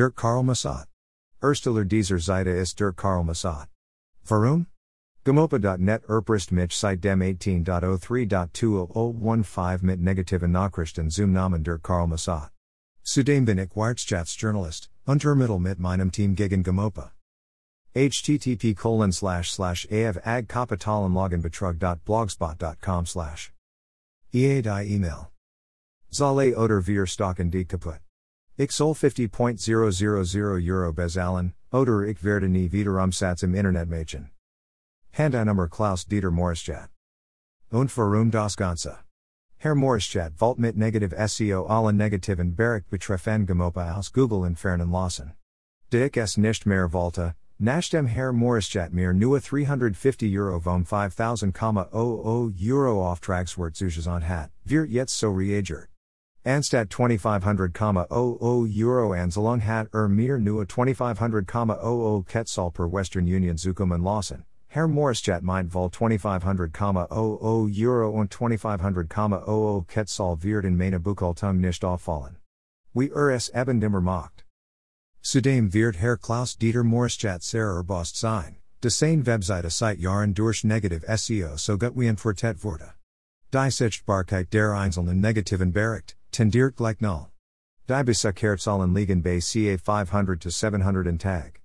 Dirk Karl Massat. Ersteller dieser Seite ist Karl Massat. Warum? GoMoPa.net Erprist Mitch site dem 18.03.2015 mit negativen Nachrichten zum Namen Dirk Karl Massat. Zudem bin ich Wirtschaftsjournalist, Untermittel mit meinem Team gegen GoMoPa. http colon slash slash av ag kapitalenlogenbetrug.blogspot.com slash EA die email. Zale oder wir stocken die kaputt. Ich soll 50.000 Euro bezahlen, oder ich werde nie wieder Umsatz im Internet machen. Handynummer Klaus Dieter Maurischat. Und warum das Ganze? Herr Maurischat Vault mit negative SEO alle negativen Bericht betreffen GoMoPa aus Google entfernen lassen. De ich es nicht mehr wollte, Nachdem Herr Maurischat mir nur 350 Euro von 5000,00 Euro Auftragswert hat, wird jetzt so reagiert. Anstatt 2500,00 Euro anzahlung hat er mir nur 2500,00 Quetzal per Western Union zukommen lassen. Herr Maurischat meint wohl 2500,00 Euro und 2500,00 Quetzal wird in meine Buchhaltung nicht auffallen. Wie er es eben dimmer macht. Zudem wird Herr Klaus Dieter Maurischat sehr erbost sein, de seine Webseite site Jahren durch negative SEO so gut wie ein Fortet wurde. Die Sichtbarkeit der einzelnen negativen Bericht, tendiert gleich null. Die Besucherzahlen liegen bei ca 500 to 700 in Tag.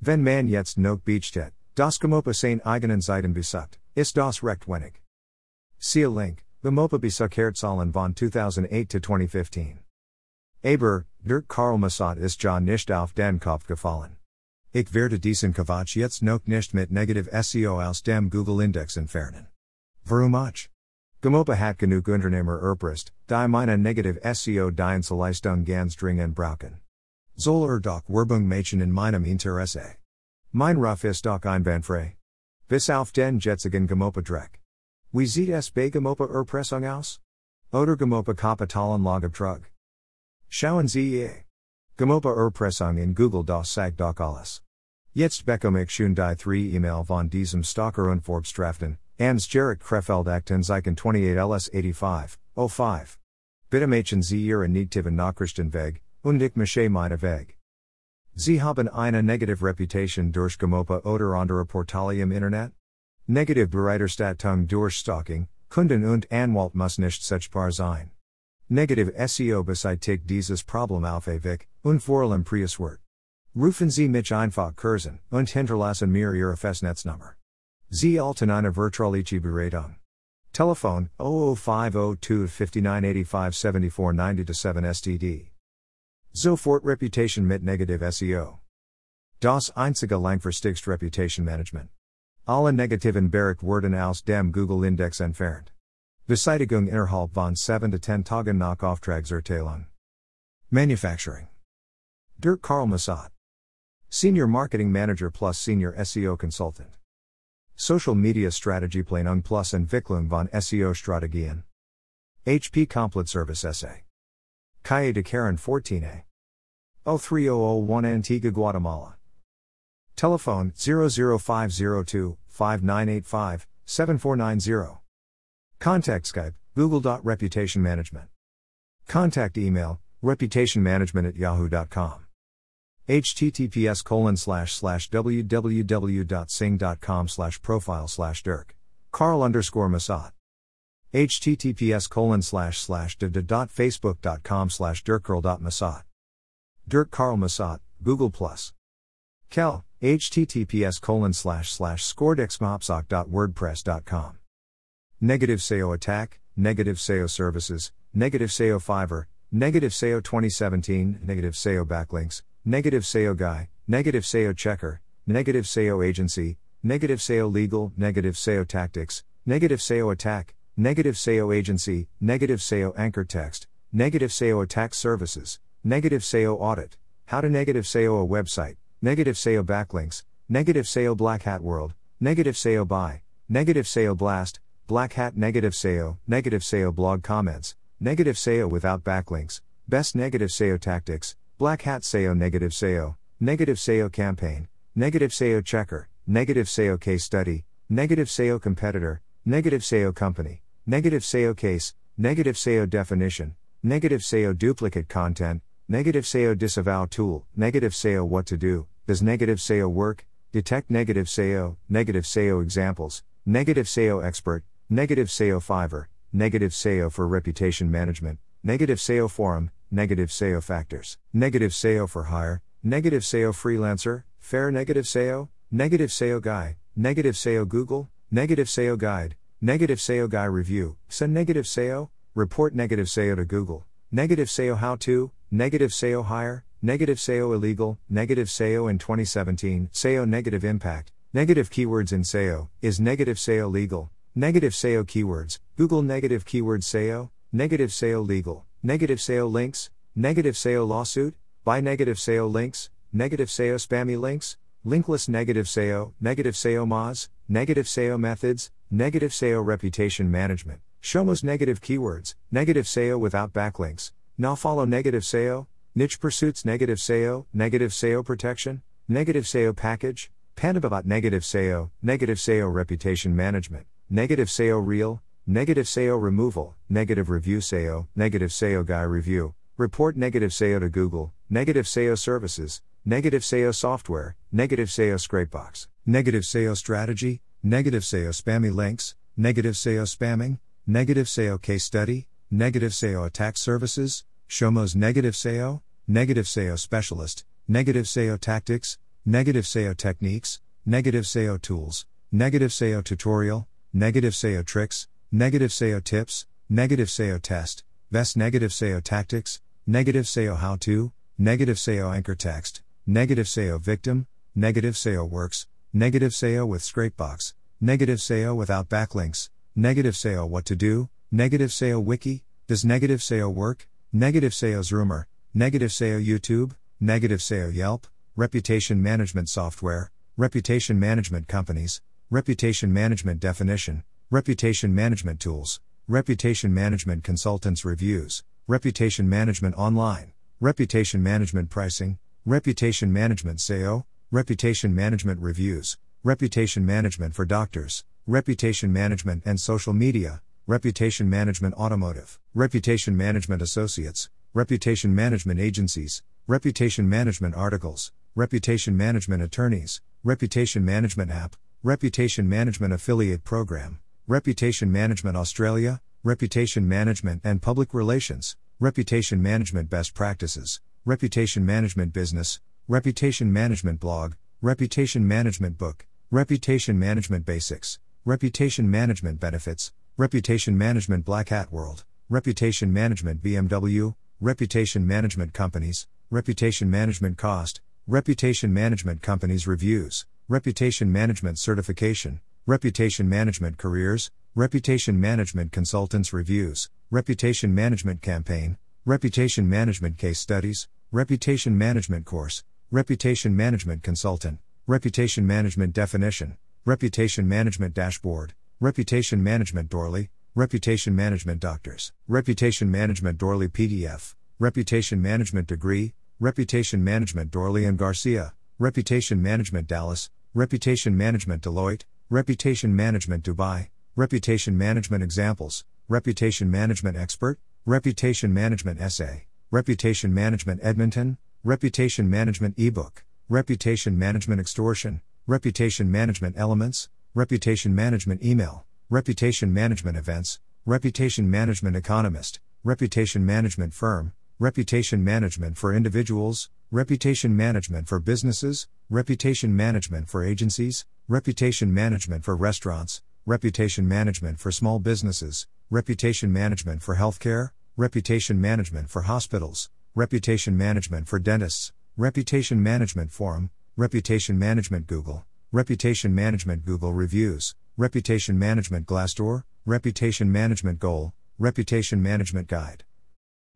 Wenn man jetzt noch Beachtet, das GoMoPa seine eigenen Seiten besucht, ist das recht wenig. Siehe Link, GoMoPa Besucherzahlen von 2008 to 2015. Aber, Dirk Karl Massat ist ja nicht auf den Kopf gefallen. Ich werde diesen Quatsch jetzt noch nicht mit negativ SEO aus dem Google Index entfernen. Warum much? GoMoPa hat genug Unternehmer erprist, die meine negativ SEO Dienstleistung ganz dringend brauchen. Zoll er doch Werbung machen in meinem Interesse. Mein Ruf ist doch einwandfrei. Bis auf den jetzigen GoMoPa Dreck. Wie sieht es bei GoMoPa Erpressung aus? Oder GoMoPa Kapitalanlagebetrug? Schauen Sie ihr. GoMoPa Erpressung in Google das sagt doch alles. Jetzt bekomme ich schon die 3 E-Mail von diesem Stalker und Forbes-Draften, ans Jarek Krefeld Acton Zeichen 28 LS 85, 05. Bitte machen Sie Ihre negativen Nachrichten weg, und ich mische meine weg. Sie haben eine negative Reputation durch GoMoPa oder andere Portale im Internet? Negative Bereiterstattung durch Stalking, Kunden und Anwalt muss nicht sichtbar sein. Negative SEO beseitigt dieses Problem auf ewig, und vor allem Priuswort. Rufen Sie mich einfach kursen, und hinterlassen mir Ihre Festnetznummer. Sie alten eine virtuelle Beratung. Telefon 00502 5985 7490 7 STD. Sofort Reputation mit Negative SEO. Das einzige langfristigste Reputation Management. Alle negativen werden aus dem Google Index entfernt. Beseitigung innerhalb von 7 to 10 Tagen nach Auftragserteilung. Manufacturing. Dirk Karl Massat. Senior Marketing Manager plus Senior SEO Consultant. Social Media Strategy Planung plus Entwicklung von SEO Strategien. HP Complete Service SA. Calle de Karen 14A. 03001 Antigua, Guatemala. Telephone 00502 5985 7490. Contact Skype, Google.Reputation Management. Contact email, reputationmanagement at yahoo.com. https colon slash slash www.sing.com slash profile slash dirk. Carl underscore Massat. https colon slash slash facebook.com slash dirkcarl.massat. Dirk Karl Massat, Google Plus. Kel, https colon slash slash scoredexmopsoc.wordpress.com. Negative SEO attack, negative SEO services, negative SEO Fiverr, negative SEO 2017, negative SEO backlinks, negative SEO guy, negative SEO checker, negative SEO agency, negative SEO legal, negative SEO tactics, negative SEO attack, negative SEO agency, negative SEO anchor text, negative SEO attack services, negative SEO audit, how to negative SEO a website, negative SEO backlinks, negative SEO black hat world, negative SEO buy, negative SEO blast, Black Hat Negative SEO, Negative SEO blog comments, Negative SEO without backlinks, Best Negative SEO tactics, Black Hat SEO Negative SEO, Negative SEO campaign, Negative SEO checker, Negative SEO case study, Negative SEO competitor, Negative SEO company, Negative SEO case, Negative SEO definition, Negative SEO duplicate content, Negative SEO disavow tool, negative SEO what to do, does negative SEO work? Detect negative SEO, negative SEO examples, negative SEO expert, negative SEO Fiverr, negative SEO for reputation management, negative SEO forum, negative SEO factors, negative SEO for hire, negative SEO freelancer, fair negative SEO, negative SEO guy, negative SEO Google, negative SEO guide, negative SEO guy review, send negative SEO, report negative SEO to Google, negative SEO how to, negative SEO hire, negative SEO illegal, negative SEO in 2017, SEO negative impact, negative keywords in SEO, is negative SEO legal, negative SEO keywords, Google negative keyword SEO, negative SEO legal, negative SEO links, negative SEO lawsuit, buy negative SEO links, negative SEO spammy links, linkless negative SEO, negative SEO Moz, negative SEO methods, negative SEO reputation management, Showmo's negative keywords, negative SEO without backlinks, now follow negative SEO, niche pursuits negative SEO, negative SEO protection, negative SEO package, Pandabat negative SEO, negative SEO reputation management, negative SEO real, negative SEO removal, negative review SEO, negative SEO guy review, report negative SEO to Google, negative SEO services, negative SEO software, negative SEO scrapebox, negative SEO strategy, negative SEO spammy links, negative SEO spamming, negative SEO case study, negative SEO attack services, Showmo's negative SEO, negative SEO specialist, negative SEO tactics, negative SEO techniques, negative SEO tools, negative SEO tutorial, negative SEO tricks, negative SEO tips, negative SEO test, best negative SEO tactics, negative SEO how to, negative SEO anchor text, negative SEO victim, negative SEO works, negative SEO with scrapebox, negative SEO without backlinks, negative SEO what to do, negative SEO wiki, does negative SEO work, negative SEO's rumor, negative SEO YouTube, negative SEO Yelp, reputation management software, reputation management companies, reputation management definition, reputation management tools, reputation management consultants reviews, reputation management online, reputation management pricing, reputation management SEO, reputation management reviews, reputation management for doctors, reputation management and social media, reputation management automotive, reputation management associates, reputation management agencies, reputation management articles, reputation management attorneys, reputation management app, reputation management affiliate program, reputation management Australia, reputation management and public relations, reputation management best practices, reputation management business, reputation management blog, reputation management book, reputation management basics, reputation management benefits, reputation management black hat world, reputation management BMW, reputation management companies, reputation management cost, reputation management companies reviews, reputation management certification, reputation management careers, reputation management consultants reviews, reputation management campaign, reputation management case studies, reputation management course, reputation management consultant, reputation management definition, reputation management dashboard, reputation management Dorley, reputation management doctors, reputation management Dorley PDF, reputation management degree, reputation management Dorley and Garcia, reputation management Dallas, reputation management Deloitte, reputation management Dubai, reputation management examples, reputation management expert, reputation management essay, reputation management Edmonton, reputation management ebook, reputation management extortion, reputation management elements, reputation management email, reputation management events, reputation management economist, reputation management firm, reputation management for individuals, reputation management for businesses, reputation management for agencies, reputation management for restaurants, reputation management for small businesses, reputation management for healthcare, reputation management for hospitals, reputation management for dentists, reputation management forum, reputation management Google, reputation management Google reviews, reputation management Glassdoor, reputation management goal, reputation management guide,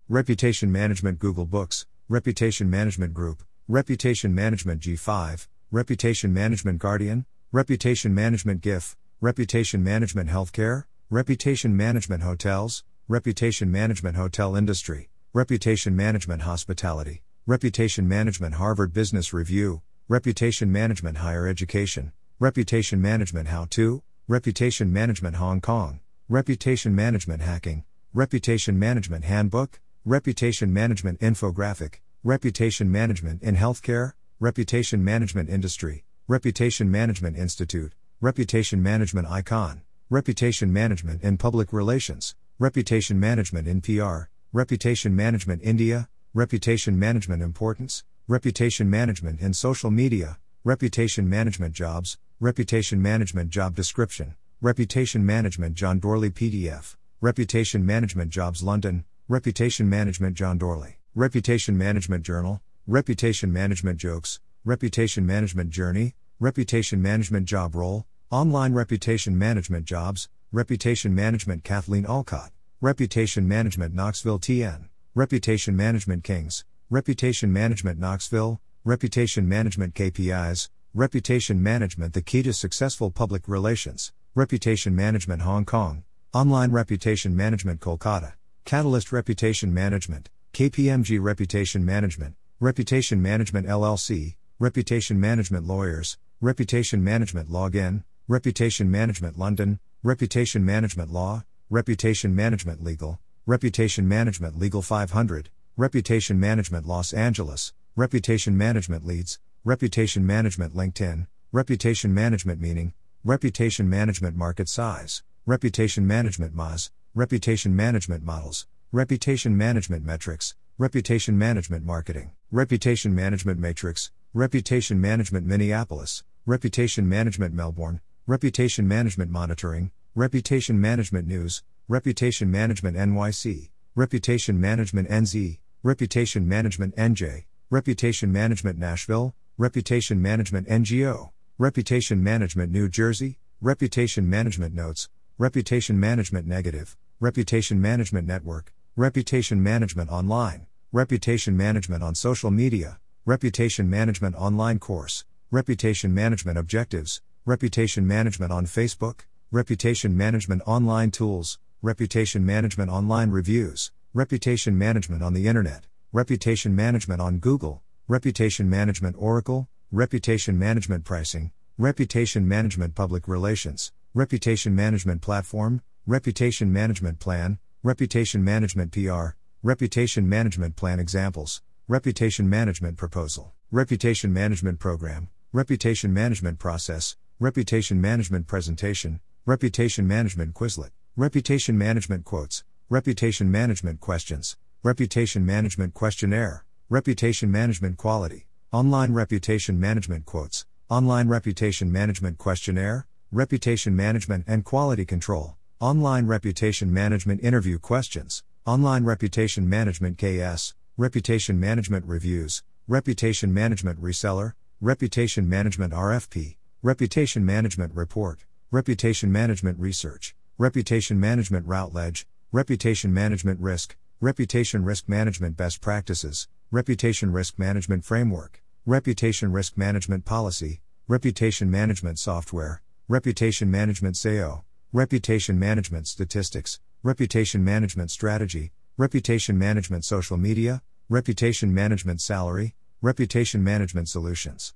reputation management Google Books, reputation management group, reputation management G5, reputation management Guardian, reputation management GIF, reputation management healthcare, reputation management hotels, reputation management hotel industry, reputation management hospitality, reputation management Harvard Business Review, reputation management higher education, reputation management how to, reputation management Hong Kong, reputation management hacking, reputation management handbook, Reputation Management Infographic, Reputation Management in Healthcare, Reputation Management Industry, Reputation Management Institute, Reputation Management Icon, Reputation Management in Public Relations, Reputation Management in PR, Reputation Management India, Reputation Management Importance, Reputation Management in Social Media, Reputation Management Jobs, Reputation Management Job Description, Reputation Management John Dorley PDF, Reputation Management Jobs London, Reputation Management John Dorley, Reputation Management Journal, Reputation Management Jokes, Reputation Management Journey, Reputation Management Job Role, Online Reputation Management Jobs, Reputation Management Kathleen Alcott, Reputation Management Knoxville TN, Reputation Management Kings, Reputation Management Knoxville, Reputation Management KPIs, Reputation Management The key to successful public relations, Reputation Management Hong Kong, Online Reputation Management Kolkata, Catalyst Reputation Management, KPMG Reputation Management, Reputation Management LLC, Reputation Management Lawyers, Reputation Management Login, Reputation Management London, Reputation Management Law, Reputation Management Legal, Reputation Management Legal 500, Reputation Management Los Angeles, Reputation Management Leads, Reputation Management LinkedIn, Reputation Management Meaning, Reputation Management Market Size, Reputation Management Moz, Reputation Management Models, Reputation Management Metrics, Reputation Management Marketing, Reputation Management Matrix, Reputation Management Minneapolis, Reputation Management Melbourne, Reputation Management Monitoring, Reputation Management News, Reputation Management NYC, Reputation Management NZ, Reputation Management NJ, Reputation Management Nashville, Reputation Management NGO, Reputation Management New Jersey, Reputation Management Notes, Reputation Management Negative, Reputation Management Network, Reputation Management Online, Reputation Management on Social Media, Reputation Management Online Course, Reputation Management Objectives, Reputation Management on Facebook, Reputation Management Online Tools, Reputation Management Online Reviews, Reputation Management on the Internet, Reputation Management on Google, Reputation Management Oracle, Reputation Management Pricing, Reputation Management Public Relations, Reputation Management Platform, Reputation Management Plan, Reputation Management PR, Reputation Management Plan Examples, Reputation Management Proposal, Reputation Management Program, Reputation Management Process, Reputation Management Presentation, Reputation Management Quizlet, Reputation Management Quotes, Reputation Management Questions, Reputation Management Questionnaire, Reputation Management Quality, Online Reputation Management Quotes, Online Reputation Management Questionnaire, Reputation Management and Quality Control, Online Reputation Management Interview Questions, Online Reputation Management KS, Reputation Management Reviews, Reputation Management Reseller, Reputation Management RFP, Reputation Management Report, Reputation Management Research, Reputation Management Routledge, Reputation Management Risk, Reputation Risk Management Best Practices, Reputation Risk Management Framework, Reputation Risk Management Policy, Reputation Management Software, Reputation Management SEO, Reputation Management Statistics, Reputation Management Strategy, Reputation Management Social Media, Reputation Management Salary, Reputation Management Solutions.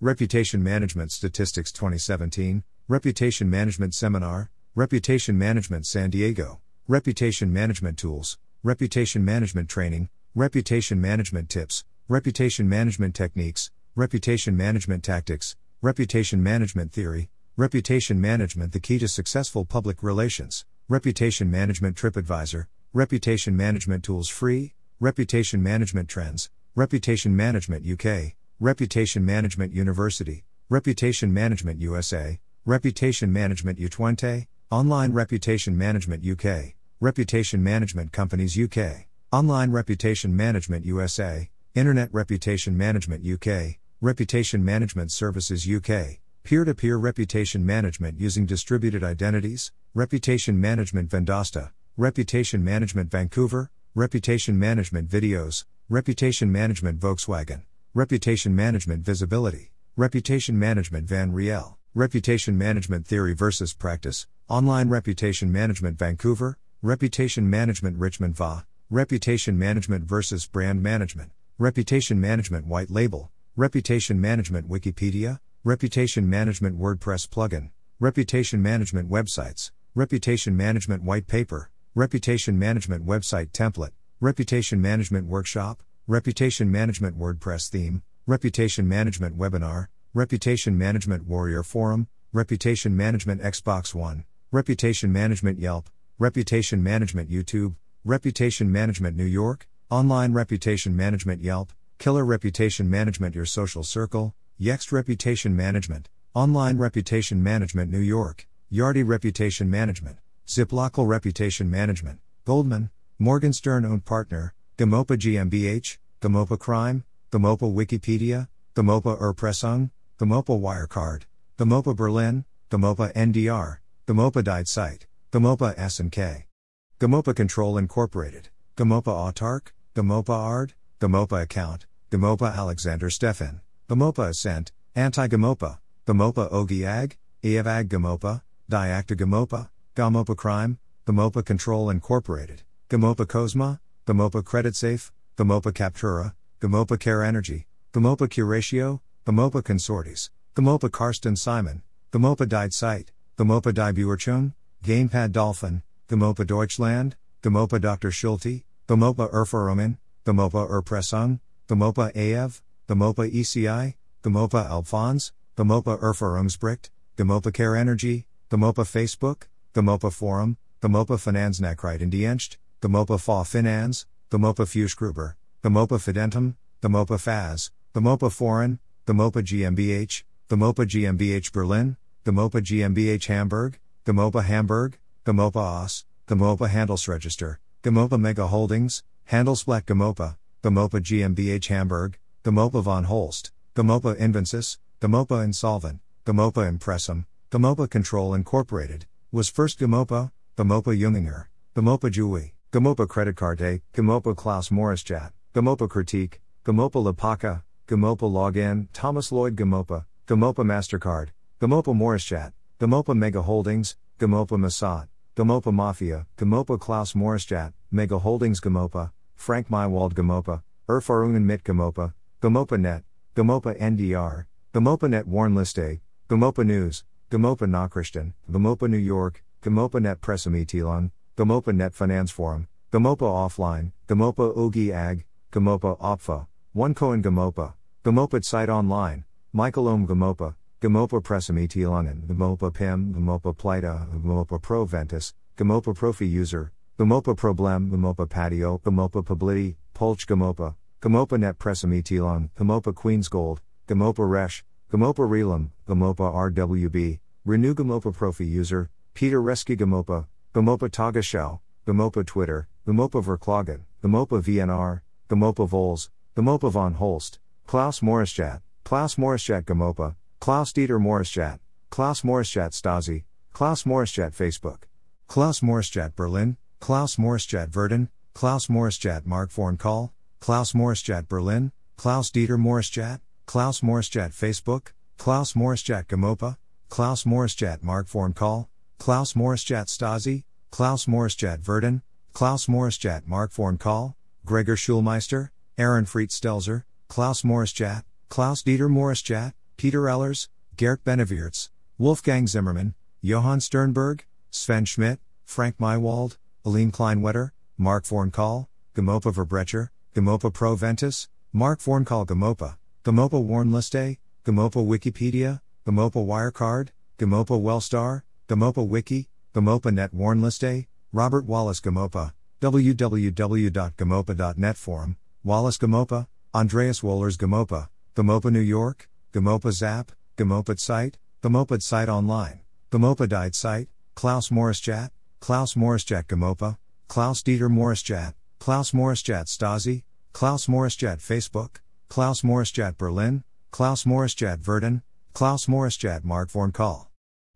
Reputation Management Statistics 2017, Reputation Management Seminar, Reputation Management San Diego, Reputation Management Tools, Reputation Management Training, Reputation Management Tips, Reputation Management Techniques, Reputation Management Tactics, Reputation Management Theory, Reputation Management The Key to Successful Public Relations, Reputation Management TripAdvisor, Reputation Management Tools Free, Reputation Management Trends, Reputation Management UK, Reputation Management University, Reputation Management USA, Reputation Management U20, Online Reputation Management UK, Reputation Management Companies UK, Online Reputation Management USA, Internet Reputation Management UK, Reputation Management Services UK, Peer to peer reputation management using distributed identities, Reputation Management Vendasta, Reputation Management Vancouver, Reputation Management Videos, Reputation Management Volkswagen, Reputation Management Visibility, Reputation Management Van Riel, Reputation Management Theory versus Practice, Online Reputation Management Vancouver, Reputation Management Richmond VA, Reputation Management versus Brand Management, Reputation Management White Label, Reputation Management Wikipedia, Reputation Management WordPress plugin, Reputation Management websites, Reputation Management white paper, Reputation Management website template, Reputation Management Workshop, Reputation Management WordPress Theme, Reputation Management Webinar, Reputation Management Warrior Forum, Reputation Management Xbox One, Reputation Management Yelp, Reputation Management YouTube, Reputation Management New York, Online Reputation Management Yelp, Killer Reputation Management Your Social Circle, Yext Reputation Management, Online Reputation Management New York, Yardi Reputation Management, Ziplocal Reputation Management, Goldman, Morgan Stern owned partner, GoMoPa GmbH, GoMoPa Crime, GoMoPa Wikipedia, GoMoPa Erpressung, GoMoPa Wirecard, GoMoPa Berlin, GoMoPa NDR, GoMoPa Died Site, GoMoPa S&K. GoMoPa Control Incorporated, GoMoPa Autark, GoMoPa ARD, GoMoPa Account, GoMoPa Alexander Stefan, GoMoPa Ascent, Anti-GoMoPa, GoMoPa Ogi Ag, Eavag GoMoPa, Diacta GoMoPa, GoMoPa Crime, GoMoPa Control Incorporated, GoMoPa Cosma, GoMoPa Credit Safe, GoMoPa Captura, GoMoPa Care Energy, GoMoPa Curatio, GoMoPa Consortis, GoMoPa Karsten Simon, GoMoPa Died Site, GoMoPa Die Buerchung, GoMoPa Dolphin, GoMoPa Deutschland, GoMoPa Dr. Schulte, GoMoPa Erfahrungen, GoMoPa Erpressung, GoMoPa AEV, GoMoPa ECI, GoMoPa Alphons, GoMoPa Erfahrungsbericht, GoMoPa Care Energy, GoMoPa Facebook, GoMoPa Forum, GoMoPa Finanznachrichtendienst, GoMoPa Fa Finans, GoMoPa Fuschgruber, GoMoPa Fidentum, GoMoPa Faz, GoMoPa Foreign, GoMoPa GmbH, GoMoPa GmbH Berlin, GoMoPa GmbH Hamburg, GoMoPa Hamburg, GoMoPa OS, GoMoPa Handelsregister, GoMoPa Mega Holdings, Handelsblatt GoMoPa, GoMoPa GmbH Hamburg, GoMoPa von Holst, GoMoPa Invensis, GoMoPa Insolvent, GoMoPa Impressum, GoMoPa Control Incorporated, was first GoMoPa, GoMoPa Junginger, GoMoPa Jui, GoMoPa Credit Carte, GoMoPa Klaus Maurischat, GoMoPa Critique, GoMoPa Lapaka, GoMoPa Login, Thomas Lloyd GoMoPa, GoMoPa MasterCard, GoMoPa Maurischat, GoMoPa Mega Holdings, GoMoPa Masad, GoMoPa Mafia, GoMoPa Klaus Maurischat, Mega Holdings GoMoPa, Frank Mywald GoMoPa, Erfahrungen mit GoMoPa, GoMoPa Net, GoMoPa NDR, GoMoPa Net Warnliste, GoMoPa News, GoMoPa Nachrichten, GoMoPa New York, GoMoPa Net Net Finanzforum, GoMoPa Offline, GoMoPa Ogi Ag, GoMoPa Opfa, OneCoin GoMoPa, GoMoPa Site Online, Michael Ohm GoMoPa, GoMoPa Pressemitteilungen, GoMoPa PIM, GoMoPa Plita, GoMoPa Pro Ventus, GoMoPa Profi User, GoMoPa Problem, GoMoPa Patio, GoMoPa Publiti, Polch GoMoPa, GoMoPa Net Pressemitteilung, GoMoPa Queens Gold, GoMoPa Resh, GoMoPa Relum, GoMoPa RWB, Renew GoMoPa Profi User, Peter Reski GoMoPa, GoMoPa Tagesschau, GoMoPa Twitter, GoMoPa Verklagen, GoMoPa VNR, GoMoPa Vols, GoMoPa von Holst, Klaus Maurischat, Klaus Maurischat GoMoPa, Klaus Dieter Maurischat, Klaus Maurischat Stasi, Klaus Maurischat Facebook, Klaus Maurischat Berlin, Klaus Maurischat Verden, Klaus Maurischat Mark Call, Klaus Maurischat Berlin, Klaus Dieter Maurischat, Klaus Maurischat Facebook, Klaus Maurischat GoMoPa, Klaus Maurischat Mark Call, Klaus Maurischat Stasi, Klaus Maurischat Verden, Klaus Maurischat Mark Call, Gregor Schulmeister, Aaron Fried Stelzer, Klaus Maurischat, Klaus Dieter Maurischat, Peter Ehlers, Gert Beneviertz, Wolfgang Zimmermann, Johann Sternberg, Sven Schmidt, Frank Mywald, Aline Kleinwetter, Mark Vornkall, GoMoPa Verbrecher, GoMoPa Pro Ventus, Mark Vornkall GoMoPa, GoMoPa Warnliste, GoMoPa Wikipedia, GoMoPa Wirecard, GoMoPa Wellstar, GoMoPa Wiki, GoMoPa Net Warnliste, Robert Wallace GoMoPa, www.gomopa.net Forum, Wallace GoMoPa, Andreas Wohlers GoMoPa, GoMoPa New York, GoMoPa Zap, GoMoPa Site, GoMoPa Site Online, GoMoPa Died Site, Klaus Maurischat, Klaus Maurischat GoMoPa, Klaus Dieter Maurischat, Klaus Maurischat Stasi, Klaus Maurischat Facebook, Klaus Maurischat Berlin, Klaus Maurischat Verden, Klaus Maurischat Mark Call,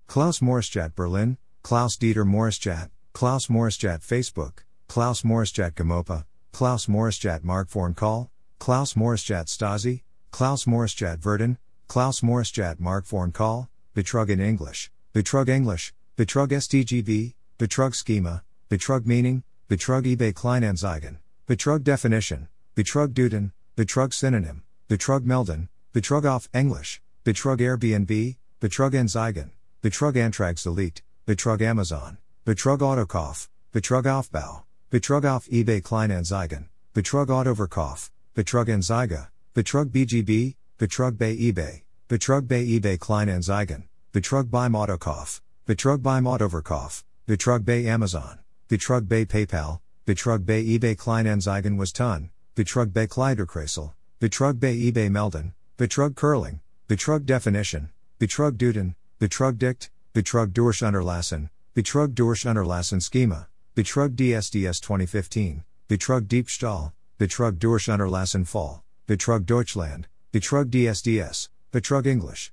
Klaus Maurischat Berlin, Klaus Dieter Maurischat, Klaus Maurischat Facebook, Klaus Maurischat GoMoPa, Klaus Maurischat Mark Call, Klaus Maurischat Stasi, Klaus Maurischat Verden, Klaus Maurischat Mark Call, Betrug in English, Betrug English, Betrug STGB, Betrug Schema, Betrug Meaning, Betrug eBay Kleinanzeigen, Betrug Definition, Betrug Duden, Betrug Synonym, Betrug Melden, Betrug auf English, Betrug Airbnb, Betrug Anzeigen, Betrug Antrags Elite, Betrug Amazon, Betrug Autokauf, Betrug Aufbau, Betrug auf eBay Kleinanzeigen, Betrug Autoverkauf, Betrug Anzeige, Betrug BGB, Betrug bei eBay, Betrug bei eBay Kleinanzeigen, Betrug beim Autokauf, Betrug beim Autoverkauf, Betrug bei Amazon, Betrug bei PayPal, Betrug bei eBay Kleinanzeigen was ton, Betrug bei Kleiderkreisel, Betrug bei eBay Melden, Betrug Curling, Betrug Definition, Betrug Duden, Betrug Dict, Betrug durch Unterlassen, Betrug durch Unterlassen Schema, Betrug DSDS 2015, Betrug Diebstahl, Betrug durch Unterlassen Fall, Betrug Deutschland, Betrug DSDS, Betrug English.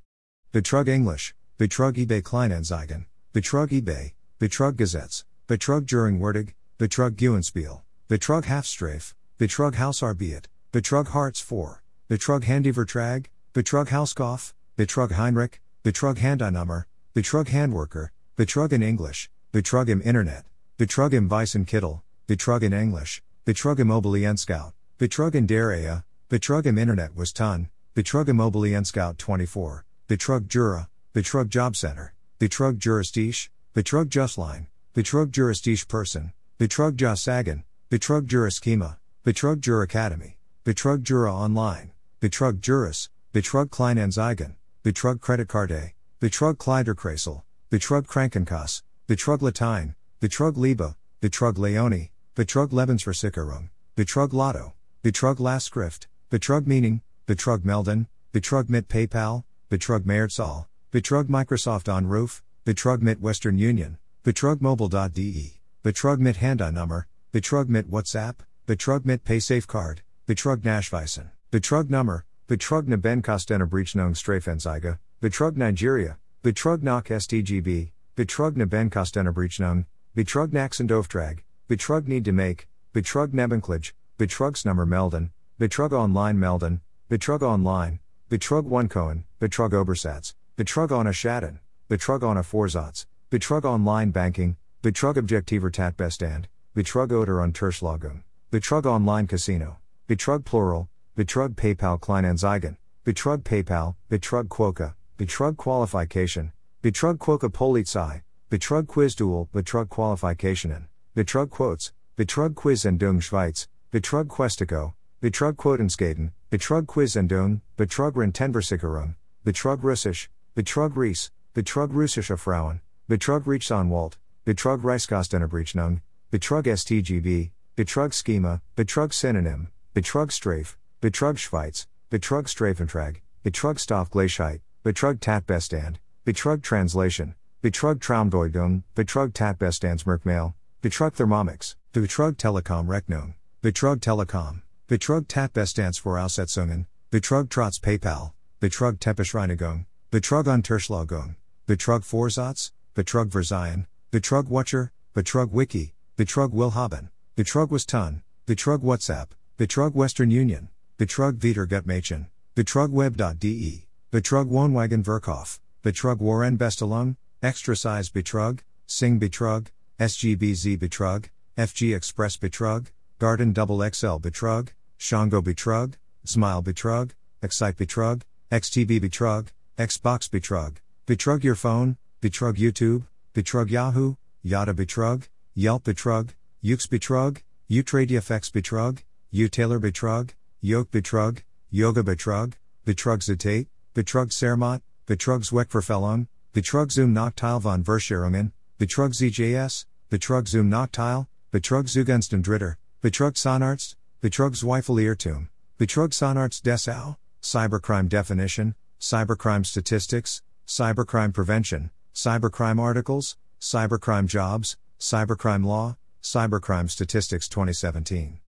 Betrug English, Betrug eBay Kleinanzeigen, Betrug eBay, Betrug Gesetz, Betrug Juringwürdig, Betrug Gewinnspiel, Betrug Halfstrafe, Betrug Hausarbeit, Betrug Hartz 4, Betrug Handyvertrag, Betrug Hauskauf, Betrug Heinrich, Betrug Handeinummer, Betrug Handworker, Betrug in English, Betrug im Internet, Betrug im Weißen Kittel, Betrug in English, Betrug Immobilienscout, Betrug in der Ehe, Betrug im Internet was ton, Betrug Immobilienscout 24, Betrug Jura, Betrug Jobcenter, Betrug Juristisch, Betrug Justline, Betrug Juristisch Person, Betrug Jossagen, Betrug Juraschema, Betrug Juracademy, Betrug Jura Online, Betrug Juris, Betrug Kleinanzeigen, Betrug Kreditkarte, Betrug Kleiderkreisel, Betrug Krankenkasse, Betrug Latein, Betrug Liebe, Betrug Leone, Betrug Lebensversicherung, Betrug Lotto, Betrug Lastschrift, Betrug Meaning, Betrug Melden, Betrug mit PayPal, Betrug Mehrzahl, Betrug Microsoft on Roof, Betrug mit Western Union, Betrug Mobile.de, Betrug mit Handynummer, Betrug mit WhatsApp, Betrug mit PaySafeCard, Betrug Nachweisen, Betrug Nummer, Betrug ne Benkostenabrechnung Strafenzeige, Betrug Nigeria, Betrug nach STGB, Betrug ne Benkostenabrechnung, Betrug Nachsendauftrag, Betrug need to make, Betrug Nebenklage, Betrugsnummer melden, Betrug online melden, Betrug online, Betrug Onekoen, Betrug Obersatz, Betrug ohne Schaden, Betrug ohne Vorsatz, Betrug online banking, Betrug objektiver Tatbestand, Betrug oder Unterschlagung, Betrug online casino, Betrug plural, Betrug PayPal Kleinanzeigen, Betrug PayPal, Betrug Quoka, Betrug Qualification, Betrug Quoka Polizei, Betrug quiz Quizduel, Betrug Qualificationen, Betrug Quotes, Betrug quiz Quizendung Schweiz, Betrug Questico, Betrug Quotenskaden, Betrug Quiz Quizendung, Betrug Rentenversicherung, Betrug Russisch, Betrug Ries, Betrug Russische Frauen, Betrug Rechtsanwalt, Betrug Reichskostenabrechnung, Betrug STGB, Betrug Schema, Betrug Synonym, Betrug Strafe, Betrug Schweiz, Betrug Strafentrag, Betrug Stoffgleichheit, Betrug Tatbestand, Betrug Translation, Betrug Traumdeutung, Betrug Tatbestandsmerkmal, Betrug Thermomix, Betrug Telekom Rechnung, Betrug Telekom, Betrug Tatbestandsvoraussetzungen, Betrug Trotz PayPal, Betrug Teppichreinigung, Betrug Unterschlagung, Betrug Vorsatz, Betrug Verzeihn, Betrug Watcher, Betrug Wiki, Betrug Willhaben, Betrug was Ton, Betrug WhatsApp, Betrug Western Union, Betrug Wiedergutmachen, Betrug Web.de, Betrug Wohnwagen Verkauf, Betrug Warren Bestelung, Extra Size Betrug, Sing Betrug, SGBZ Betrug, FG Express Betrug, Garden Double XL Betrug, Shango Betrug, Smile Betrug, Excite Betrug, XTB Betrug, Xbox Betrug, Betrug Your Phone, Betrug YouTube, Betrug Yahoo, Yada Betrug, Yelp Betrug, Ukes Betrug, Utradefx Betrug, Taylor Betrug, Yoke Betrug, Yoga Betrug, Betrug Zitate, Betrug Sermot, Betrug Zweckverfellung, Betrug Zoom Nachteil von Verscherungen, Betrug ZJS, Betrug Zoom Nachteil, Betrug Zugunsten Dritter, Betrug Sonarzt, Betrug Zweifelirrtum, Betrug Sonarzt Dessau, Cybercrime Definition, Cybercrime Statistics, Cybercrime Prevention, Cybercrime Articles, Cybercrime Jobs, Cybercrime Law, Cybercrime Statistics 2017.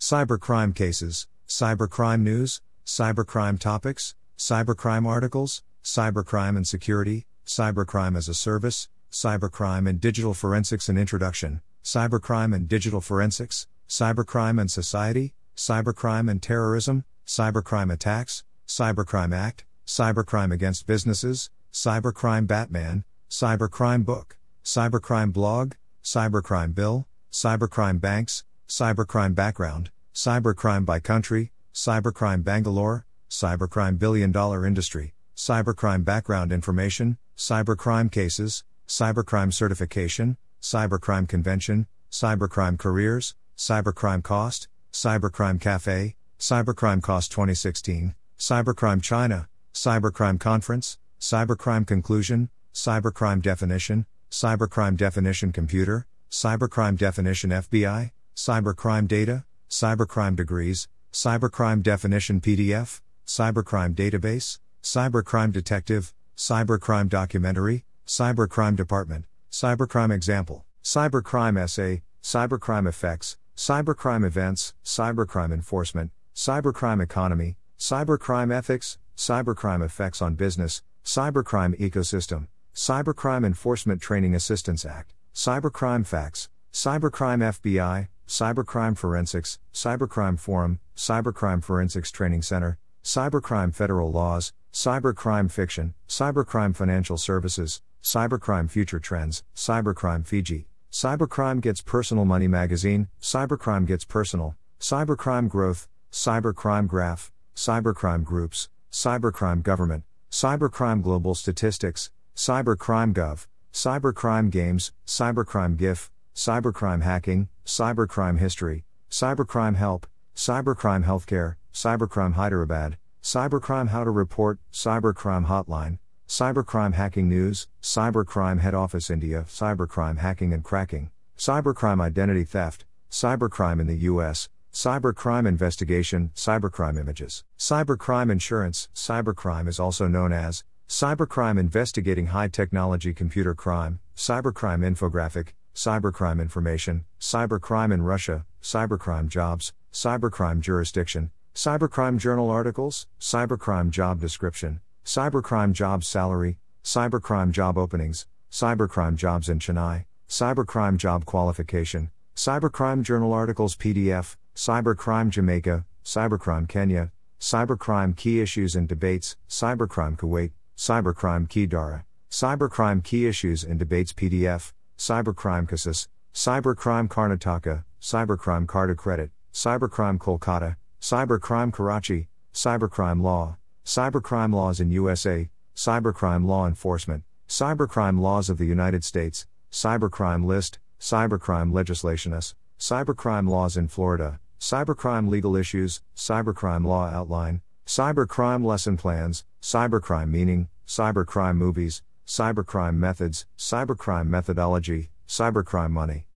Cybercrime Cases, Cybercrime News, Cybercrime Topics, Cybercrime Articles, Cybercrime and Security, Cybercrime as a Service, Cybercrime and Digital Forensics and Introduction, Cybercrime and Digital Forensics, Cybercrime and Society, Cybercrime and Terrorism, Cybercrime Attacks, Cybercrime Act, Cybercrime Against Businesses, Cybercrime Batman, Cybercrime Book, Cybercrime Blog, Cybercrime Bill, Cybercrime Banks, Cybercrime Background, Cybercrime by Country, Cybercrime Bangalore, Cybercrime Billion Dollar Industry, Cybercrime Background Information, Cybercrime Cases, Cybercrime Certification, Cybercrime Convention, Cybercrime Careers, Cybercrime Cost, Cybercrime Cafe, Cybercrime Cost 2016, Cybercrime China, Cybercrime Conference, Cybercrime Conclusion, Cybercrime Definition, Cybercrime Definition Computer, Cybercrime Definition FBI, Cybercrime Data, Cybercrime Degrees, Cybercrime Definition PDF, Cybercrime Database, Cybercrime Detective, Cybercrime Documentary, Cybercrime Department, Cybercrime Example, Cybercrime Essay, Cybercrime Effects, Cybercrime Events, Cybercrime Enforcement, Cybercrime Economy, Cybercrime Ethics, Cybercrime Effects on Business, Cybercrime Ecosystem, Cybercrime Enforcement Training Assistance Act, Cybercrime Facts, Cybercrime FBI, Cybercrime Forensics, Cybercrime Forum, Cybercrime Forensics Training Center, Cybercrime Federal Laws, Cybercrime Fiction, Cybercrime Financial Services, Cybercrime Future Trends, Cybercrime Fiji, Cybercrime Gets Personal Money Magazine, Cybercrime Gets Personal, Cybercrime Growth, Cybercrime Graph, Cybercrime Groups, Cybercrime Government, Cybercrime Global Statistics, Cybercrime Gov, Cybercrime Games, Cybercrime GIF, Cybercrime Hacking, Cybercrime History, Cybercrime Help, Cybercrime Healthcare, Cybercrime Hyderabad, Cybercrime How to Report, Cybercrime Hotline, Cybercrime Hacking News, Cybercrime Head Office India, Cybercrime Hacking and Cracking, Cybercrime Identity Theft, Cybercrime in the US, Cybercrime Investigation, Cybercrime Images, Cybercrime Insurance, Cybercrime is also known as Cybercrime Investigating High Technology Computer Crime, Cybercrime Infographic, Cybercrime Information, Cybercrime in Russia, Cybercrime Jobs, Cybercrime Jurisdiction, Cybercrime Journal Articles, Cybercrime Job Description, Cybercrime Job Salary, Cybercrime Job Openings, Cybercrime Jobs in Chennai, Cybercrime Job Qualification, Cybercrime Journal Articles PDF, Cybercrime Jamaica, Cybercrime Kenya, Cybercrime Key Issues and Debates, Cybercrime Kuwait, Cybercrime Key Dara, Cybercrime Key Issues and Debates PDF, Cybercrime Casas, Cybercrime Karnataka, Cybercrime Carta Credit, Cybercrime Kolkata, Cybercrime Karachi, Cybercrime Law, Cybercrime Laws in USA, Cybercrime Law Enforcement, Cybercrime Laws of the United States, Cybercrime List, Cybercrime Legislationus, Cybercrime Laws in Florida, Cybercrime Legal Issues, Cybercrime Law Outline, Cybercrime Lesson Plans, Cybercrime Meaning, Cybercrime Movies, Cybercrime Methods, Cybercrime Methodology, Cybercrime Money.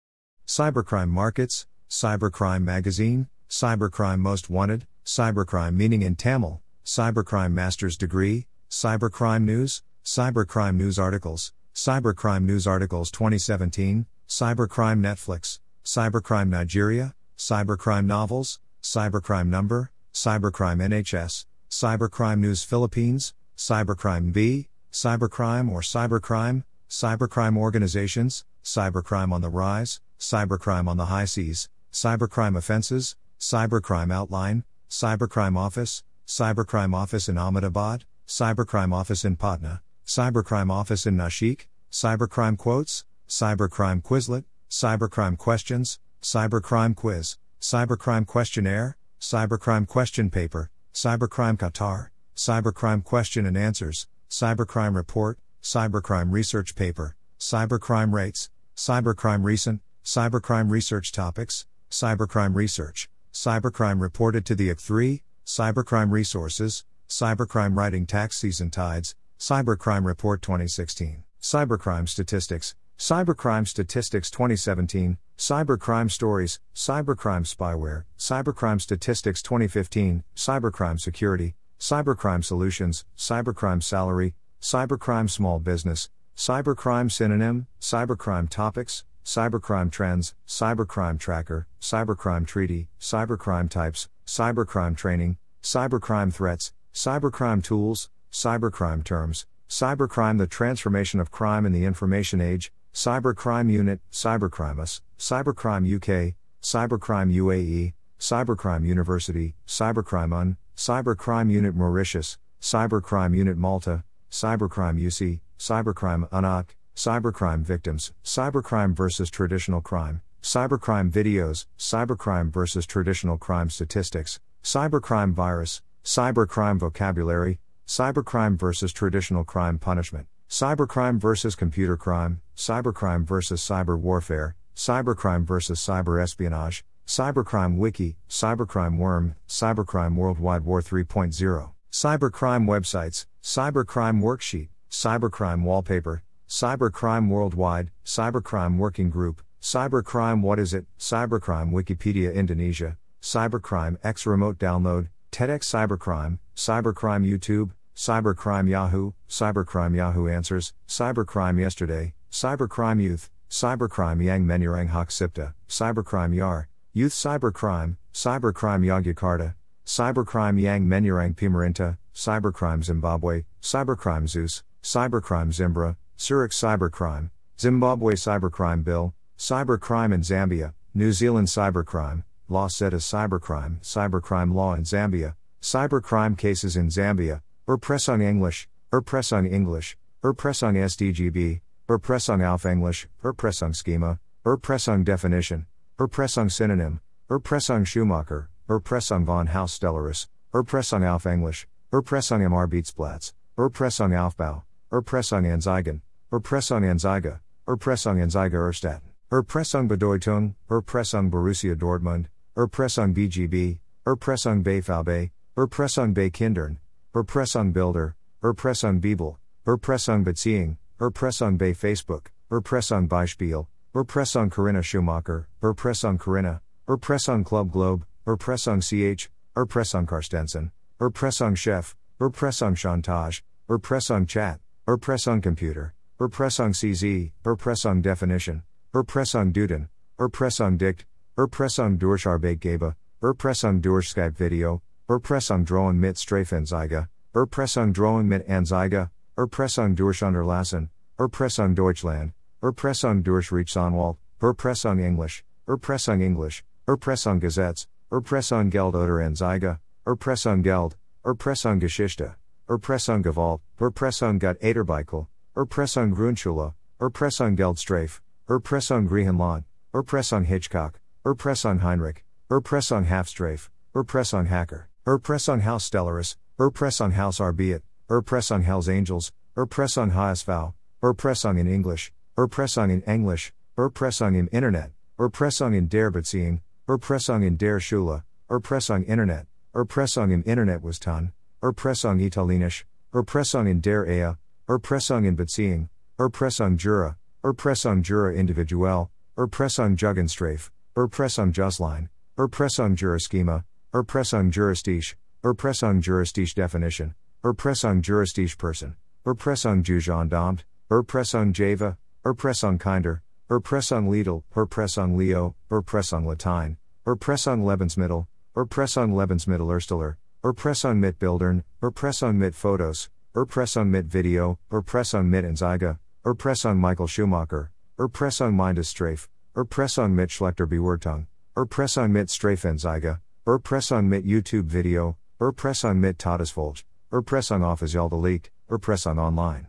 Cybercrime Markets, Cybercrime Magazine, Cybercrime Most Wanted, Cybercrime Meaning in Tamil, Cybercrime Master's Degree, Cybercrime News, Cybercrime News Articles, Cybercrime News Articles 2017, Cybercrime Netflix, Cybercrime Nigeria, Cybercrime Novels, Cybercrime Number, Cybercrime NHS, Cybercrime News Philippines, Cybercrime B, Cybercrime or Cybercrime, Cybercrime Organizations, Cybercrime on the Rise, Cybercrime on the High Seas, Cybercrime Offenses, Cybercrime Outline, Cybercrime Office, Cybercrime Office in Ahmedabad, Cybercrime Office in Patna, Cybercrime Office in Nashik, Cybercrime Quotes, Cybercrime Quizlet, Cybercrime Questions, Cybercrime Quiz, Cybercrime Questionnaire, Cybercrime Question Paper, Cybercrime Qatar, Cybercrime Question and Answers, Cybercrime Report, Cybercrime Research Paper, Cybercrime Rates, Cybercrime Recent, Cybercrime Research Topics, Cybercrime Research, Cybercrime Reported to the IC3, Cybercrime Resources, Cybercrime Writing Tax Season Tides, Cybercrime Report 2016, Cybercrime Statistics, Cybercrime Statistics 2017, Cybercrime Stories, Cybercrime Spyware, Cybercrime Statistics 2015, Cybercrime Security, Cybercrime Solutions, Cybercrime Salary, Cybercrime Small Business, Cybercrime Synonym, Cybercrime Topics, Cybercrime Trends, Cybercrime Tracker, Cybercrime Treaty, Cybercrime Types, Cybercrime Training, Cybercrime Threats, Cybercrime Tools, Cybercrime Terms, Cybercrime The Transformation of Crime in the Information Age, Cybercrime Unit, Cybercrimus, Cybercrime UK, Cybercrime UAE, Cybercrime University, Cybercrime UN, Cybercrime Unit Mauritius, Cybercrime Unit Malta, Cybercrime UC, Cybercrime UNOC, Cybercrime Victims, Cybercrime versus Traditional Crime, Cybercrime Videos, Cybercrime versus Traditional Crime Statistics, Cybercrime Virus, Cybercrime Vocabulary, Cybercrime versus Traditional Crime Punishment, Cybercrime versus Computer Crime, Cybercrime versus Cyber Warfare, Cybercrime vs. Cyber Espionage, Cybercrime Wiki, Cybercrime Worm, Cybercrime Worldwide War 3.0, Cybercrime Websites, Cybercrime Worksheet, Cybercrime Wallpaper, Cybercrime Worldwide, Cybercrime Working Group, Cybercrime What is it? Cybercrime Wikipedia Indonesia, Cybercrime X Remote Download, TEDx Cybercrime, Cybercrime YouTube, Cybercrime Yahoo, Cybercrime Yahoo Answers, Cybercrime Yesterday, Cybercrime Youth, Cybercrime Yang Menurang Hak Sipta, Cybercrime Yar, Youth Cybercrime, Cybercrime Yogyakarta, Cybercrime Yang Menurang Pimarinta, Cybercrime Zimbabwe, Cybercrime Zeus, Cybercrime Zimbra, Zurich Cybercrime, Zimbabwe Cybercrime Bill, Cybercrime in Zambia, New Zealand Cybercrime, Law Set as Cybercrime, Cybercrime Law in Zambia, Cybercrime Cases in Zambia, Erpressung English, Erpressung English, Erpressung SDGB, Erpressung auf English, Erpressung Schema, Erpressung Definition, Erpressung Synonym, Erpressung Schumacher, Erpressung von Haus Stellaris, Erpressung auf English, Erpressung im Arbeitsplatz, Erpressung Aufbau, Erpressung Anzeigen, Erpressung Anzeige, Erpressung Anzeige Erstatten. Erpressung Bedeutung, Erpressung Borussia Dortmund, Erpressung BGB, Erpressung BVB, Erpressung bei Kindern, Erpressung Bilder, Erpressung Bibel, Erpressung Beziehung, Erpressung bei Facebook, Erpressung Beispiel, Erpressung Corinna Schumacher, Erpressung Corinna, Erpressung Club Globe, Erpressung CH, Erpressung Karstensen, Erpressung Chef, Erpressung Chantage, Erpressung Chat, Erpressung Computer, Erpressung CZ, Erpressung Definition, Erpressung Duden, Erpressung Dict, Erpressung Durcharbeit Erpressung durch Skype Video, Erpressung Drohung mit Strafenzeige, Erpressung Drohung mit Anzeige, Erpressung durch Unterlassen, Erpressung Deutschland, Erpressung durch Rechtsanwalt, Erpressung Englisch, Erpressung Englisch, Erpressung Gesetz, Erpressung Geld oder Anzeige, Erpressung Geld, Erpressung Geschichte, Erpressung Gewalt, Erpressung Gut Aderbeichel, Erpressung Grundschule, Erpressung Geldstrafe, Erpressung Griechenland, Erpressung Hitchcock, Erpressung Heinrich, Erpressung Halfstrafe, Erpressung Hacker, Erpressung Haus Stellaris, Erpressung Haus Arbiet, Erpressung Hells Angels, Erpressung HSV, Erpressung in English, Erpressung in English, Erpressung im Internet, Erpressung in der Beziehung, Erpressung in der Schule, Erpressung Internet, Erpressung im Internet was ton, Erpressung Italienisch, Erpressung in der Ehe, Erpressung in Beziehung, Erpressung Jura, Erpressung Jura Individuell, Erpressung Jugendstrafe, Erpressung Justline, Erpressung Juraschema, Erpressung Juristisch, Erpressung Juristisch Definition, Erpressung Juristisch Person, Erpressung Jugendamt, Erpressung Java, Erpressung Kinder, Erpressung Lidl, Erpressung Leo, Erpressung Latein, Erpressung Lebensmittel, Erpressung Lebensmittel Ersteller, Erpressung mit Bildern, Erpressung mit Fotos, Erpressung mit Video, Erpressung mit Anzeige, Erpressung Michael Schumacher, Erpressung Mindesstrafe, Erpressung mit Schlechter Bewertung, Erpressung mit Strafenzeige, Erpressung mit YouTube Video, Erpressung mit Todesfolge, Erpressung offiziell delegt, Erpressung online.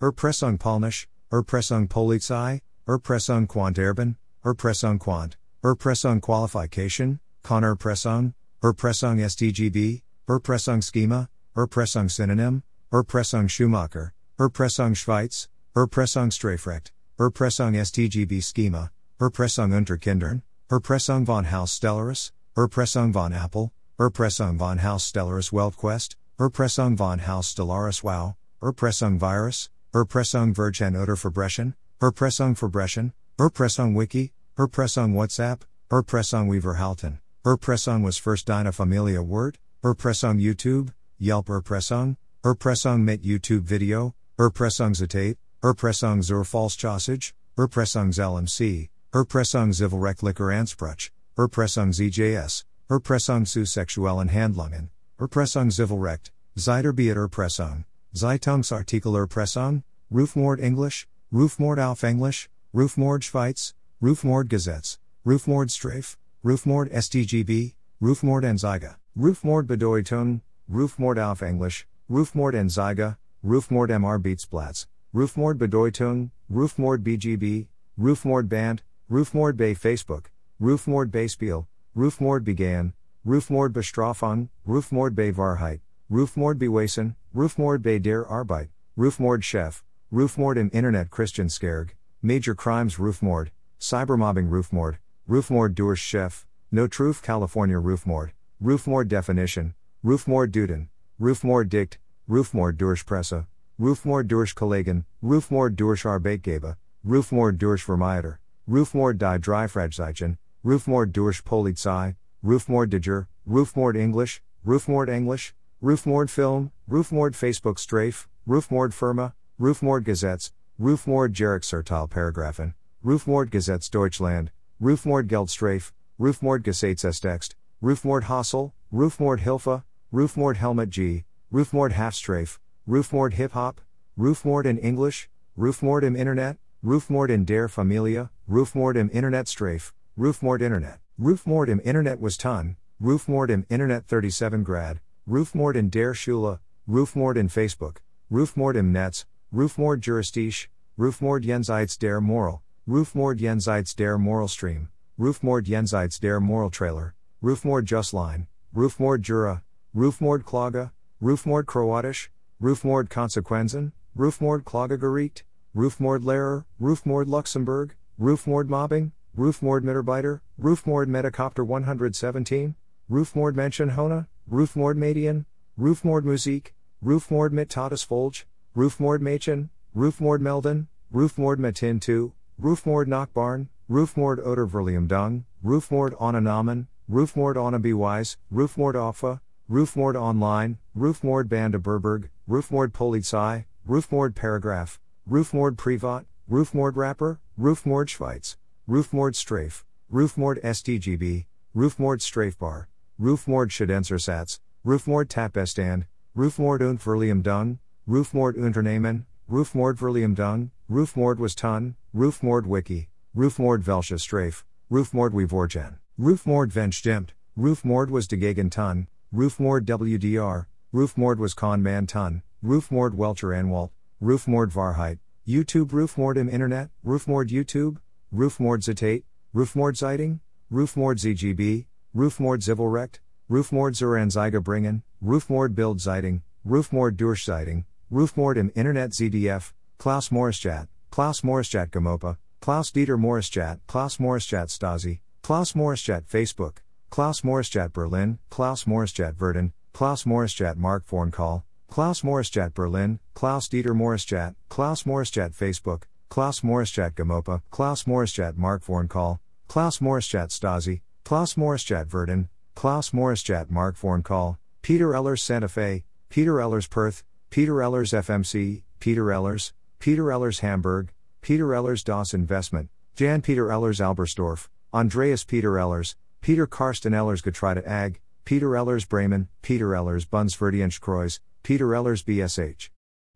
Erpressung Polnisch, Erpressung Polizei, Erpressung Quant Erben, Erpressung Quant, Erpressung Qualification, Con Erpressung, Erpressung STGB, Erpressung Schema, Erpressung Synonym, Erpressung Schumacher, Erpressung Schweiz, Erpressung Strafrecht, Erpressung STGB Schema, Erpressung unter Kindern, Erpressung von Haus Stellaris, Erpressung von Apple, Erpressung von Haus Stellaris Weltquest, Erpressung von Haus Stellaris Wow, Erpressung Virus, Erpressung Virgen oder Verbrechen, Erpressung Verbrechen, Erpressung Wiki, Erpressung WhatsApp, Erpressung Weaverhalten, Erpressung was first deine Familia Word, Erpressung YouTube, Yelp Erpressung, Erpressung mit YouTube Video, Erpressung Zitate, Erpressung zur Falschaussage, Erpressung LMC, Erpressung Zivilrechtlicher Anspruch, Erpressung ZJS, Erpressung zu sexuellen Handlungen, Erpressung Zivilrecht, Zeiterbeat Erpressung, Zeitungsartikel Erpressung, Rufmord English, Rufmord auf Englisch, Rufmord Schweiz, Rufmord Gesetz, Rufmord Strafe, Rufmord STGB, Rufmord Anzeige, Rufmord Bedeutung, Rufmord auf Englisch, Rufmord Anzeige, Rufmord M. Arbeitsplatz, Rufmord Bedeutung, Rufmord BGB, Rufmord Band, Rufmord bei Facebook, Rufmord Beispiel, Rufmord began, Rufmord Bestrafung, Rufmord bei Wahrheit, Rufmord Bewesen, Rufmord bei der Arbeit, Rufmord Chef, Rufmord im Internet Christian Skerg, Major Crimes Rufmord, Cybermobbing Rufmord, Rufmord Durch Chef, No Truth California Rufmord, Rufmord Definition, Rufmord Duden, Rufmord Dict, Rufmord Durch Presse, Rufmord Durch Kollegen, Rufmord Durch Arbeitgeber, Rufmord Durch Vermeider, Rufmord die Dreifragezeichen, Rufmord Durch Polizei, Rufmord Diger, Rufmord English, Rufmord English, Rufmord Film, Rufmord Facebook Strafe, Rufmord Firma, Rufmord Gazettes, Rufmord Jarek Sertal Paragraphen, Rufmord Gazettes Deutschland, Rufmord Geldstrafe, Rufmord Gesetzestext, Rufmord Hassel, Rufmord Hilfe, Rufmord Helmet G, Rufmord Halfstrafe, Rufmord Hip Hop, Rufmord in English, Rufmord im Internet, Rufmord in der Familie, Rufmord im Internet Strafe, Rufmord Internet. Rufmord im Internet was ton, Rufmord im Internet 37 grad, Rufmord in der Schule, Rufmord in Facebook, Rufmord im Netz, Rufmord Juristisch, Rufmord Jenseits der Moral, Rufmord Jenseits der Moral Stream, Rufmord Jenseits der Moral Trailer, Rufmord Justline, Rufmord Jura, Rufmord Klage, Rufmord Kroatisch, Rufmord Konsequenzen, Rufmord Klagegericht, Rufmord Lehrer, Rufmord Luxembourg, Rufmord Mobbing, Rufmord Mitarbeiter, Rufmord Metacopter 117, Rufmord Menschen Hona, Rufmord Median, Rufmord Musik, Rufmord mit Todesfolge, Rufmord Mädchen, Rufmord Melden, Rufmord Matin 2, Rufmord Nachbarn, Rufmord Oder Verlium Dung, Rufmord Onanamen, Rufmord Onabewise, Rufmord Offa, Rufmord Online, Rufmord Bande Berberg, Rufmord Polizei, Rufmord Paragraph, Rufmord Privat, Rufmord Rapper, Rufmord Schweiz, Rufmord Strafe, Rufmord STGB, Rufmord Strafbar, Rufmord Schadensersatz, Rufmord Tapbestand, Rufmord und Verlium Dung, Rufmord Unternehmen, Rufmord Verlium Dung, Rufmord was Ton, Rufmord Wiki, Rufmord Welsche Strafe, Rufmord Wevorgen, Rufmord Venstimmt, Rufmord was Dagegen Ton, Rufmord WDR, Rufmord was Con Man Ton, Rufmord Welcher Anwalt, Rufmord Varheit, YouTube Rufmord im Internet, Rufmord YouTube, Rufmord Zitate, Rufmord Zeitung, Rufmord ZGB, Rufmord Zivilrecht, Rufmord Zuranzeiger bringen, Rufmord Bild Zeitung, Rufmord Durchzeitung, Rufmord im Internet ZDF, Klaus Maurischat, Klaus Maurischat GoMoPa, Klaus Dieter Maurischat, Klaus Maurischat Stasi, Klaus Maurischat Facebook, Klaus Maurischat Berlin, Klaus Maurischat Verden, Klaus Maurischat Mark Vornkahl, Klaus Maurischat Berlin, Klaus Dieter Maurischat, Klaus Maurischat Facebook, Klaus Maurischat GoMoPa, Klaus Maurischat Mark Vornkahl, Klaus Maurischat Stasi, Klaus Maurischat Verden, Klaus Maurischat Mark Vornkahl, Peter Ehlers Santa Fe, Peter Ehlers Perth, Peter Ehlers FMC, Peter Ehlers, Peter Ehlers Hamburg, Peter Ehlers Das Investment, Jan Peter Ehlers Albersdorf, Andreas Peter Ehlers, Peter Karsten Ehlers Getreide AG, Peter Ehlers Bremen, Peter Ehlers Bundsverdienstkreuz, Peter Ehlers BSH.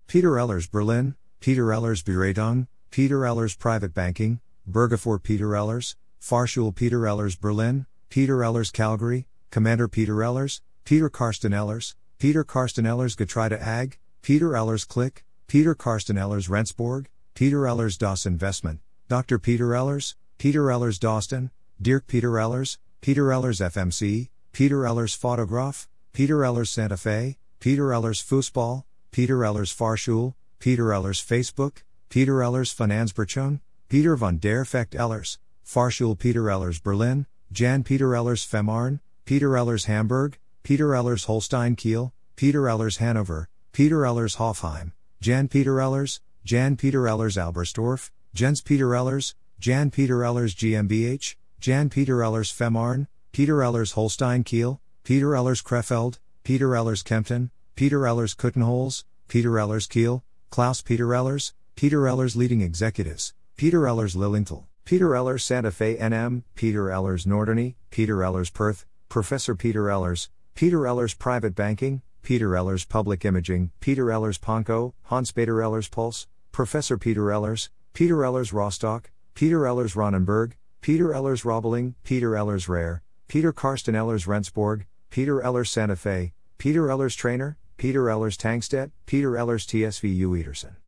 Peter Ehlers Berlin, Peter Ehlers Beredung, Peter Ehlers Private Banking, Bergefor Peter Ehlers, Farschul Peter Ehlers Berlin, Peter Ehlers Calgary, Commander Peter Ehlers, Peter Karsten Ehlers, Peter Karsten Ehlers Getreide AG, Peter Ehlers Click, Peter Karsten Ehlers Rendsborg, Peter Ehlers Das Investment, Dr. Peter Ehlers, Peter Ehlers Doston, Dirk Peter Ehlers, Peter Ehlers FMC, Peter Ehlers Photograph, Peter Ehlers Santa Fe, Peter Ehlers Fußball, Peter Ehlers Farschul, Peter Ehlers Facebook, Peter Ehlers Finanzberechnung, Peter von der Fecht Ehlers, Farschul Peter Ehlers Berlin, Jan Peter Ehlers Fehmarn, Peter Ehlers Hamburg, Peter Ehlers Holstein Kiel, Peter Ehlers Hanover, Peter Ehlers Hofheim, Jan Peter Ehlers, Jan Peter Ehlers Albersdorf, Jens Peter Ehlers, Jan Peter Ehlers GmbH, Jan Peter Ehlers Fehmarn, Peter Ehlers Holstein Kiel, Peter Ehlers Krefeld, Peter Ehlers Kempten, Peter Ehlers Kuttenholz, Peter Ehlers Kiel, Klaus Peter Ehlers, Peter Ehlers Leading Executives, Peter Ehlers Lilienthal, Peter Ehlers Santa Fe NM, Peter Ehlers Norderney, Peter Ehlers Perth, Professor Peter Ehlers, Peter Ehlers Private Banking, Peter Ehlers Public Imaging, Peter Ehlers Ponko, Hans Peter Ehlers Pulse, Professor Peter Ehlers, Peter Ehlers Rostock, Peter Ehlers Ronenberg, Peter Ehlers Robeling, Peter Ehlers Rare, Peter Karsten Ehlers Rendsborg, Peter Ehlers Santa Fe, Peter Ehlers Trainer, Peter Ehlers Tankstedt, Peter Ellers TSVU Ederson.